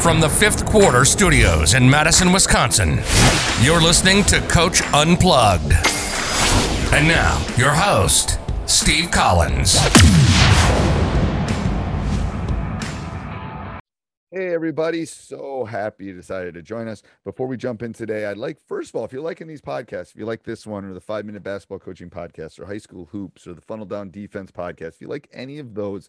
From the fifth quarter studios in Madison, Wisconsin, you're listening to Coach Unplugged. And now, your host, Steve Collins. Hey, everybody. So happy you decided to join us. Before we jump in today, I'd like, first of all, if you're liking these podcasts, if you like this one or the five minute basketball coaching podcast or high school hoops or the funnel down defense podcast, if you like any of those,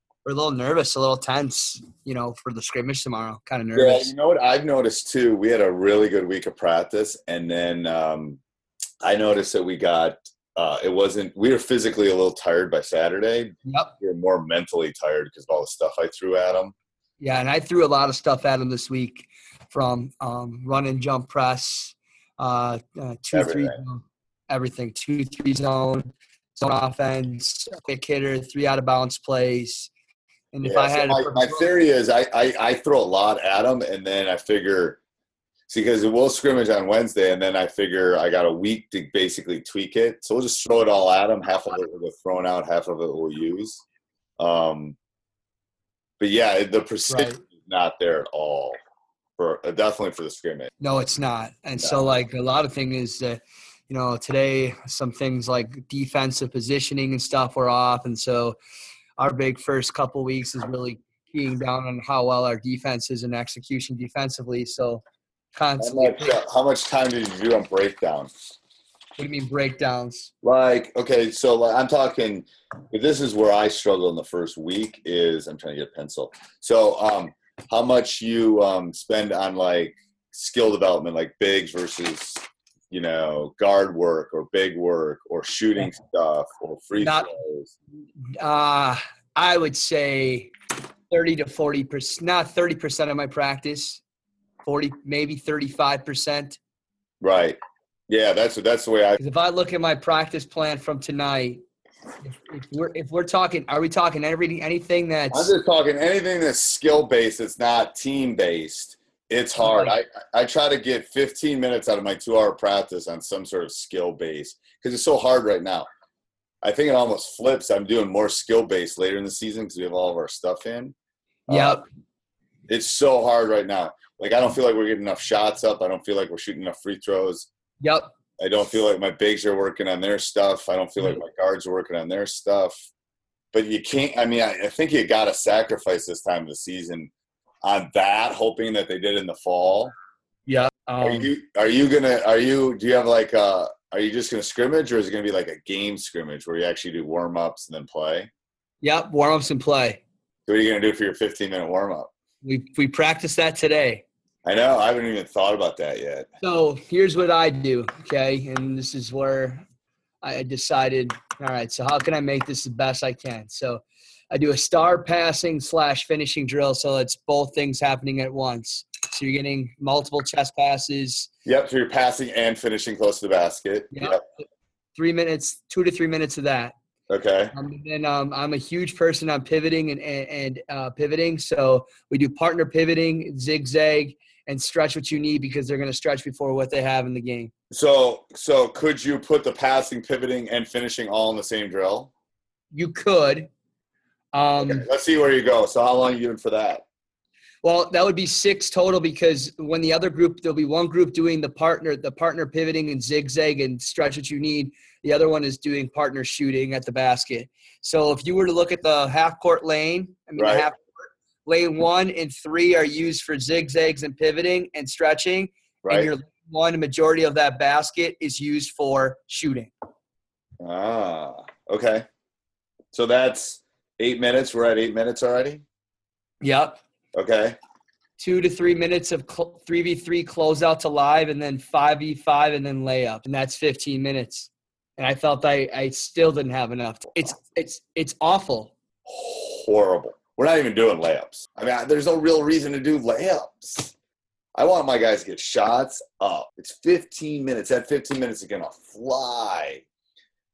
we're a little nervous, a little tense, you know, for the scrimmage tomorrow. Kind of nervous. Yeah, you know what I've noticed too. We had a really good week of practice, and then um, I noticed that we got. Uh, it wasn't. We were physically a little tired by Saturday. Yep. We were more mentally tired because of all the stuff I threw at them. Yeah, and I threw a lot of stuff at him this week, from um, run and jump press, uh, uh, two Everything. three, everything, two three zone, zone offense, quick hitter, three out of bounds plays. And if Yeah, I so my, my theory is I, I I throw a lot at them, and then I figure. See, because we'll scrimmage on Wednesday, and then I figure I got a week to basically tweak it. So we'll just throw it all at them. Half of it will get thrown out, half of it we'll use. Um, but yeah, the precision Right. is not there at all. For uh, definitely for the scrimmage. No, it's not. And No. so, like, a lot of things is, uh, you know, today some things like defensive positioning and stuff were off. And so, our big first couple weeks is really keying down on how well our defense is in execution defensively. So, How constantly, much, uh, how much time did you do on breakdowns? what do you mean breakdowns? Like, okay, so like, I'm talking. This is where I struggle in the first week. Is I'm trying to get a pencil. So, um, how much you um spend on like skill development, like bigs versus you know guard work or big work or shooting stuff or free Not- throws. Uh, I would say 30 to 40%, not 30% of my practice, 40, maybe 35%. Right. Yeah, that's that's the way I. If I look at my practice plan from tonight, if, if we're if we're talking, are we talking everything anything that's? I'm just talking anything that's skill based. It's not team based. It's hard. I I try to get 15 minutes out of my two hour practice on some sort of skill base because it's so hard right now. I think it almost flips. I'm doing more skill based later in the season because we have all of our stuff in. Yep. Uh, it's so hard right now. Like I don't feel like we're getting enough shots up. I don't feel like we're shooting enough free throws. Yep. I don't feel like my bigs are working on their stuff. I don't feel like my guards are working on their stuff. But you can't. I mean, I, I think you got to sacrifice this time of the season on that, hoping that they did in the fall. Yeah. are Um, you are you gonna are you do you have like uh are you just gonna scrimmage or is it gonna be like a game scrimmage where you actually do warm ups and then play? yep. Warm ups and play. So What are you gonna do for your 15 minute warm up? We we practiced that today. I know I haven't even thought about that yet. So here's what I do, okay? And this is where I decided, all right, so how can I make this the best I can? So I do a star passing slash finishing drill. So it's both things happening at once. So you're getting multiple chest passes, Yep, so you're passing and finishing close to the basket. Yep. three minutes, two to three minutes of that. Okay. Um, and then um, I'm a huge person on pivoting and, and, and uh, pivoting. So we do partner pivoting, zigzag, and stretch what you need because they're going to stretch before what they have in the game. So so could you put the passing, pivoting, and finishing all in the same drill? You could. Um, Okay, let's see where you go. So how long are you giving for that? Well, that would be six total because when the other group, there'll be one group doing the partner, the partner pivoting and zigzag and stretch what you need. The other one is doing partner shooting at the basket. So if you were to look at the half court lane, I mean, Right. half court, lane one and three are used for zigzags and pivoting and stretching. Right. And your one, majority of that basket is used for shooting. Ah, okay. So that's eight minutes. We're at eight minutes already. Yep. Okay. Two to three minutes of three v three closeout to live, and then five v five, and then layup, and that's fifteen minutes. And I felt I, I still didn't have enough. It's it's it's awful. Horrible. We're not even doing layups. I mean, I- there's no real reason to do layups. I want my guys to get shots up. It's 15 minutes. That 15 minutes is gonna fly.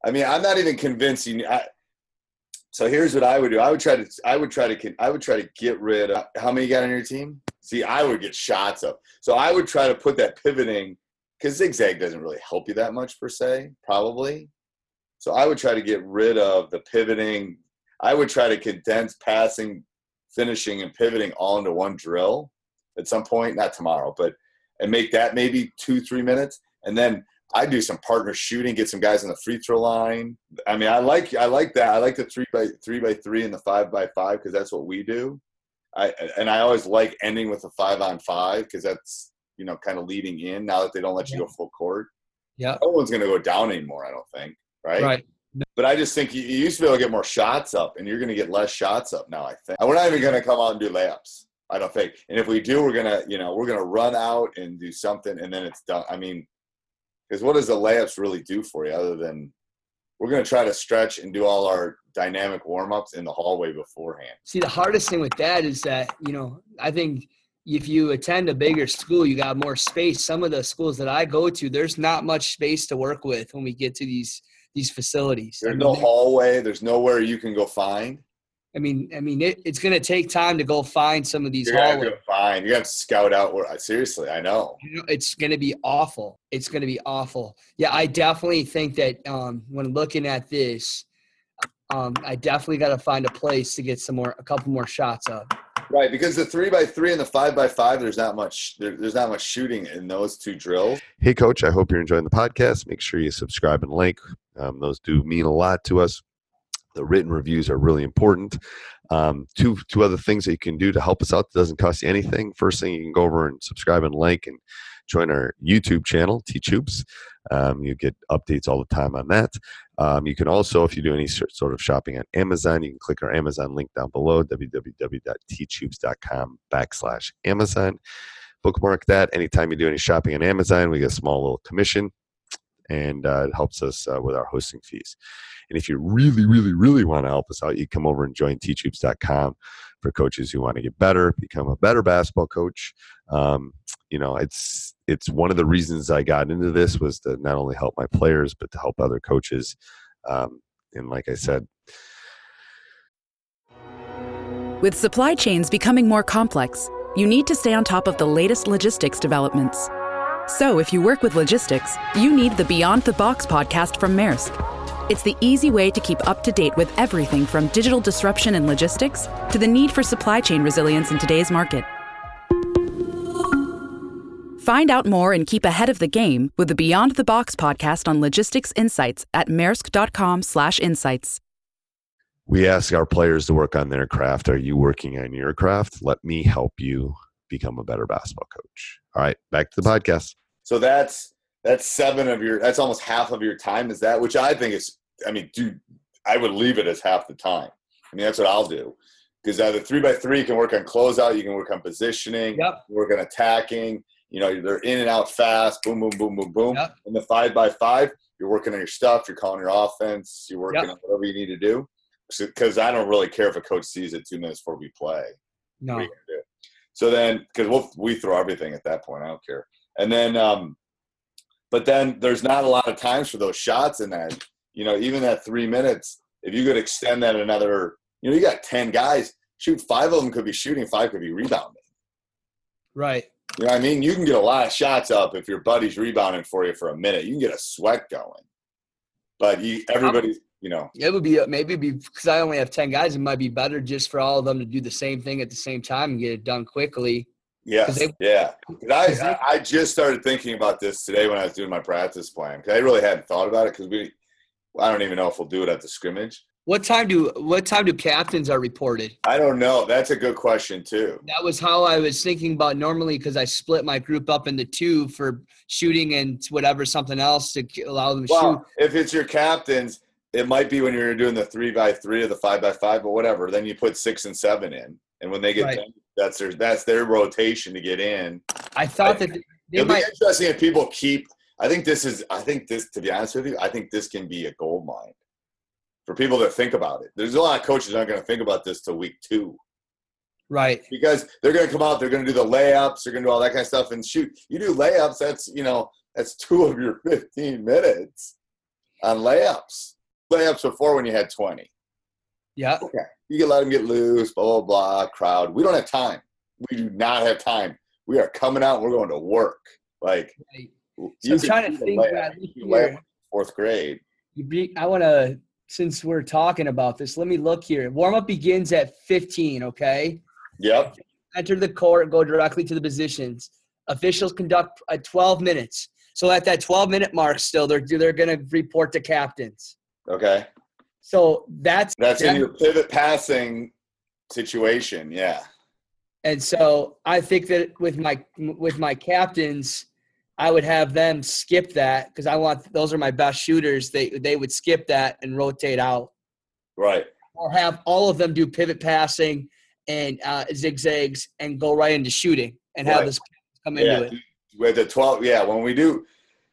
I mean, I'm not even convincing. I, so here's what I would do. I would try to. I would try to. I would try to get rid of. How many you got on your team? See, I would get shots up. So I would try to put that pivoting because zigzag doesn't really help you that much per se, probably. So I would try to get rid of the pivoting. I would try to condense passing, finishing, and pivoting all into one drill at some point, not tomorrow, but and make that maybe two, three minutes. And then I do some partner shooting, get some guys on the free throw line. I mean, I like I like that. I like the three by three by three and the five by five because that's what we do. I and I always like ending with a five on five because that's you know kind of leading in now that they don't let you go full court. Yeah. No one's going to go down anymore. I don't think. Right. Right. But I just think you, you used to be able to get more shots up, and you're going to get less shots up now. I think and we're not even going to come out and do layups. I don't think. And if we do, we're gonna, you know, we're gonna run out and do something, and then it's done. I mean, because what does the layups really do for you, other than we're gonna try to stretch and do all our dynamic warm ups in the hallway beforehand. See, the hardest thing with that is that you know I think if you attend a bigger school, you got more space. Some of the schools that I go to, there's not much space to work with when we get to these these facilities. There's no hallway. There's nowhere you can go find. I mean, I mean, it, it's going to take time to go find some of these You're gonna hallways. go find. You got to scout out where. Seriously, I know. You know, it's going to be awful. It's going to be awful. Yeah, I definitely think that um, when looking at this, um, I definitely got to find a place to get some more, a couple more shots up. Right, because the three by three and the five by five, there's not much. There, there's not much shooting in those two drills. Hey, Coach, I hope you're enjoying the podcast. Make sure you subscribe and like. Um, those do mean a lot to us. The written reviews are really important. Um, two two other things that you can do to help us out that doesn't cost you anything. First thing, you can go over and subscribe and like and join our YouTube channel, Hoops. Um, you get updates all the time on that. Um, you can also, if you do any sort of shopping on Amazon, you can click our Amazon link down below, www.teachhoops.com backslash Amazon. Bookmark that. Anytime you do any shopping on Amazon, we get a small little commission and uh, it helps us uh, with our hosting fees. And if you really, really, really want to help us out, you come over and join teachhoops.com for coaches who want to get better, become a better basketball coach. Um, you know, it's it's one of the reasons I got into this was to not only help my players, but to help other coaches um, and like I said, With supply chains becoming more complex, you need to stay on top of the latest logistics developments. So, if you work with logistics, you need the Beyond the Box podcast from Maersk. It's the easy way to keep up to date with everything from digital disruption in logistics to the need for supply chain resilience in today's market. Find out more and keep ahead of the game with the Beyond the Box podcast on logistics insights at maersk.com/insights. we ask our players to work on their craft. Are you working on your craft? Let me help you become a better basketball coach. All right, back to the podcast. So that's that's seven of your. That's almost half of your time. Is that which I think is. I mean, dude, I would leave it as half the time. I mean, that's what I'll do. Because either three by three you can work on closeout, you can work on positioning, Yep. work on attacking. You know, they're in and out fast. Boom, boom, boom, boom, boom. Yep. And the five by five, you're working on your stuff. You're calling your offense. You're working Yep. on whatever you need to do. Because I don't really care if a coach sees it two minutes before we play. No. What are you gonna do? So then, because we'll we throw everything at that point, I don't care. And then, um, but then there's not a lot of times for those shots in that. You know, even that three minutes, if you could extend that another, you know, you got ten guys. Shoot, five of them could be shooting, five could be rebounding. Right. You know what I mean? You can get a lot of shots up if your buddy's rebounding for you for a minute. You can get a sweat going. But you, everybody's, you know, It would be uh, maybe be because I only have ten guys. It might be better just for all of them to do the same thing at the same time and get it done quickly. Yes, they- yeah. I, I just started thinking about this today when I was doing my practice plan because I really hadn't thought about it because we, I don't even know if we'll do it at the scrimmage. What time do what time do captains are reported? I don't know. That's a good question too. That was how I was thinking about normally because I split my group up into two for shooting and whatever something else to allow them to shoot. Well, if it's your captains, it might be when you're doing the three by three or the five by five, but whatever. Then you put six and seven in, and when they get Right. done, that's their that's their rotation to get in. I thought that It'll might. be interesting if people keep. I think this is. I think this. To be honest with you, I think this can be a gold mine for people that think about it. There's a lot of coaches aren't going to think about this till week two Right. because they're going to come out. They're going to do the layups. They're going to do all that kind of stuff and shoot. You do layups. That's you know that's two of your 15 minutes on layups. Layups before when you had 20. Yeah. Okay, you can let them get loose. Blah blah blah. Crowd. We don't have time. We do not have time. We are coming out. We're going to work. Like Right. you I'm trying to think. layup. when I You look could layup here, fourth grade. you be, I want to, since we're talking about this, let me look here. Warm up begins at 15. Okay. Yep. Enter the court. Go directly to the positions. Officials conduct at 12 minutes. So at that 12 minute mark, still they're they're going to report to captains. Okay. So that's That's in your pivot passing situation. Yeah. And so I think that with my with my captains, I would have them skip that because I want those are my best shooters. They they would skip that and rotate out, Right. or have all of them do pivot passing and uh, zigzags and go right into shooting and have Right. this come Yeah. into it. With the 12, yeah, when we do,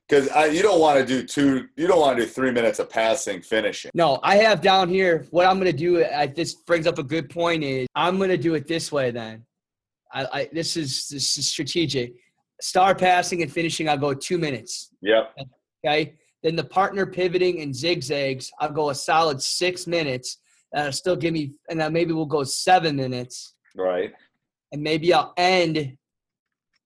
because you don't want to do two, you don't want to do three minutes of passing, finishing. No, I have down here what I'm going to do. I, this brings up a good point. Is I'm going to do it this way. Then, I, I this is this is strategic. Star passing and finishing. I'll go two minutes. Yep. Okay. Then the partner pivoting and zigzags, I'll go a solid six minutes. That'll still give me, and then maybe we'll go seven minutes, Right. and maybe I'll end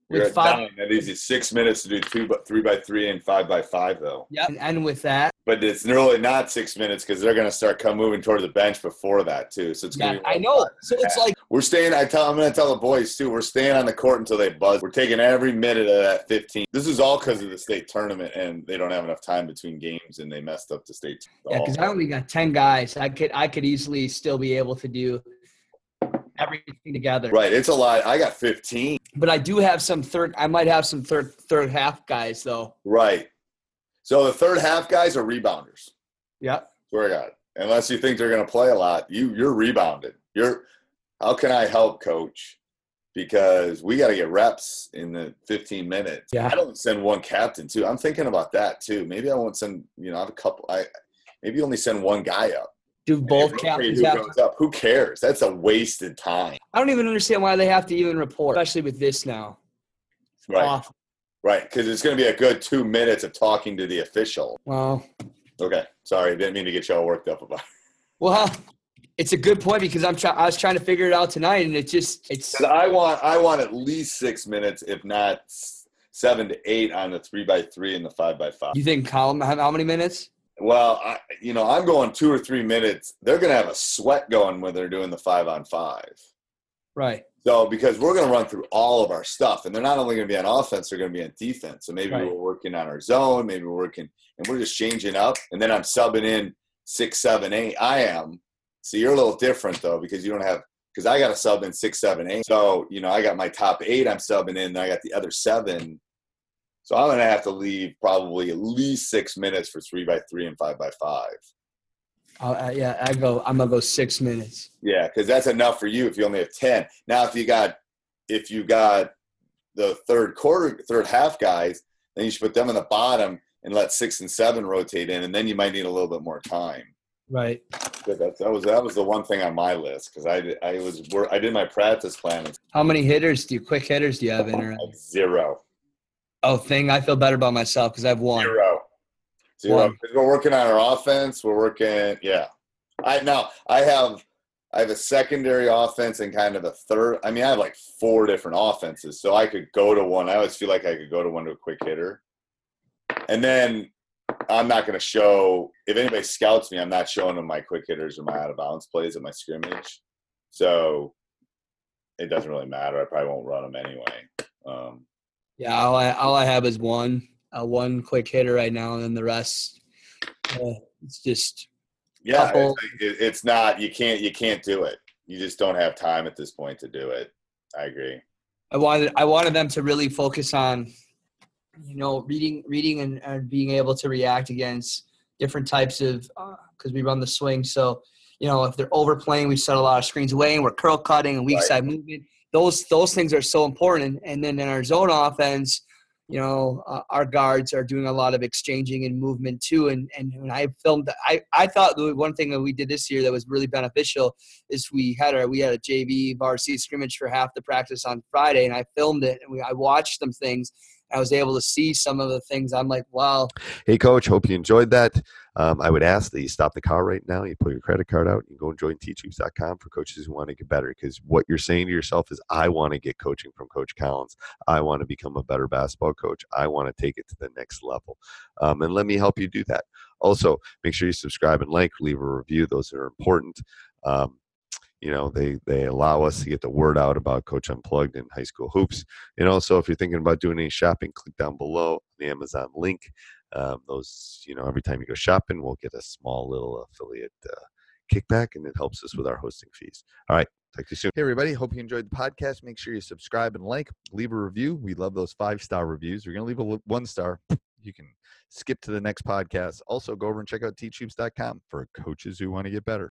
You're with five. nine. That leaves you six minutes to do two, but three by three and five by five, though. Yeah, and with that. But it's really not six minutes because they're going to start come moving toward the bench before that too. So it's Yeah, going to. I know. So it's like We're staying. I tell. I'm going to tell the boys too. We're staying on the court until they buzz. We're taking every minute of that 15. This is all because of the state tournament, and they don't have enough time between games, and they messed up the state. yeah, because I only got ten guys. I could I could easily still be able to do everything together. Right. It's a lot. I got 15. But I do have some third. I might have some third third half guys though. Right. So the third half guys are rebounders. Yep. Swear to God. Unless you think they're going to play a lot, you you're rebounded. You're. How can I help, coach? Because we got to get reps in the 15 minutes. Yeah. I don't send one captain too. I'm thinking about that too. Maybe I won't send. You know, I have a couple. I maybe only send one guy up. Do both captains who goes up? Who cares? That's a wasted time. I don't even understand why they have to even report, especially with this now. It's Right. awful. Right. Because it's going to be a good two minutes of talking to the official. Well, Okay, sorry, didn't mean to get you all worked up about. It. Well, it's a good point because I'm trying. I was trying to figure it out tonight, and it just it's. I want I want at least six minutes, if not seven to eight, on the three by three and the five by five. You think Colin? How, how many minutes? Well, I, you know, I'm going two or three minutes. They're going to have a sweat going when they're doing the five on five. Right. So because we're going to run through all of our stuff, and they're not only going to be on offense, they're going to be on defense. So maybe Right. we're working on our zone, maybe we're working, and we're just changing up. And then I'm subbing in six, seven, eight. I am. So you're a little different though because you don't have because I got a sub in six, seven, eight. So you know I got my top eight. I'm subbing in. I got the other seven. So I'm going to have to leave probably at least six minutes for three by three and five by five. Uh, yeah, I go. I'm gonna go six minutes. Yeah, because that's enough for you if you only have ten. Now, if you got if you got the third quarter, third half guys, then you should put them in the bottom and let six and seven rotate in, and then you might need a little bit more time. Right. That, that was that was the one thing on my list because I I was I did my practice plan How many hitters do you? Quick hitters do you have in or? zero, Oh, thing. I feel better about myself because I have one. zero, zero. We're working on our offense. We're working. Yeah, I now I have I have a secondary offense and kind of a third. I mean, I have like four different offenses, so I could go to one. I always feel like I could go to one to a quick hitter, and then I'm not going to show. If anybody scouts me, I'm not showing them my quick hitters or my out of bounds plays at my scrimmage. So it doesn't really matter. I probably won't run them anyway. Um, Yeah. All I all I have is one. Uh, one quick hitter right now, and then the rest. Uh, it's just yeah, Couple- it's, it's not. You can't. You can't do it. You just don't have time at this point to do it. I agree. I wanted I wanted them to really focus on, you know, reading reading and, and being able to react against different types of because we run the swing. So you know, if they're overplaying, we set a lot of screens away, and we're curl cutting and weak Right. side movement. Those those things are so important. And then in our zone offense, you know, uh, our guards are doing a lot of exchanging and movement too. And and when I filmed, I I thought the one thing that we did this year that was really beneficial is we had our we had a JV varsity scrimmage for half the practice on Friday, and I filmed it and we, I watched some things. I was able to see some of the things. I'm like, wow, Hey, coach, hope you enjoyed that. Um, I would ask that you stop the car right now. You pull your credit card out. You go and join teachhoops.com for coaches who want to get better. Because what you're saying to yourself is, I want to get coaching from Coach Collins. I want to become a better basketball coach. I want to take it to the next level. Um, and let me help you do that. Also, make sure you subscribe and like, leave a review. Those are important. Um, you know, they they allow us to get the word out about Coach Unplugged and high school hoops. And also, if you're thinking about doing any shopping, click down below the Amazon link um, those you know every time you go shopping we'll get a small little affiliate uh, kickback and it helps us with our hosting fees all right talk to you soon Hey, everybody. Hope you enjoyed the podcast. Make sure you subscribe and like, leave a review. We love those five star reviews. We're going to leave a one star. You can skip to the next podcast. Also, go over and check out teachhoops.com for coaches who want to get better.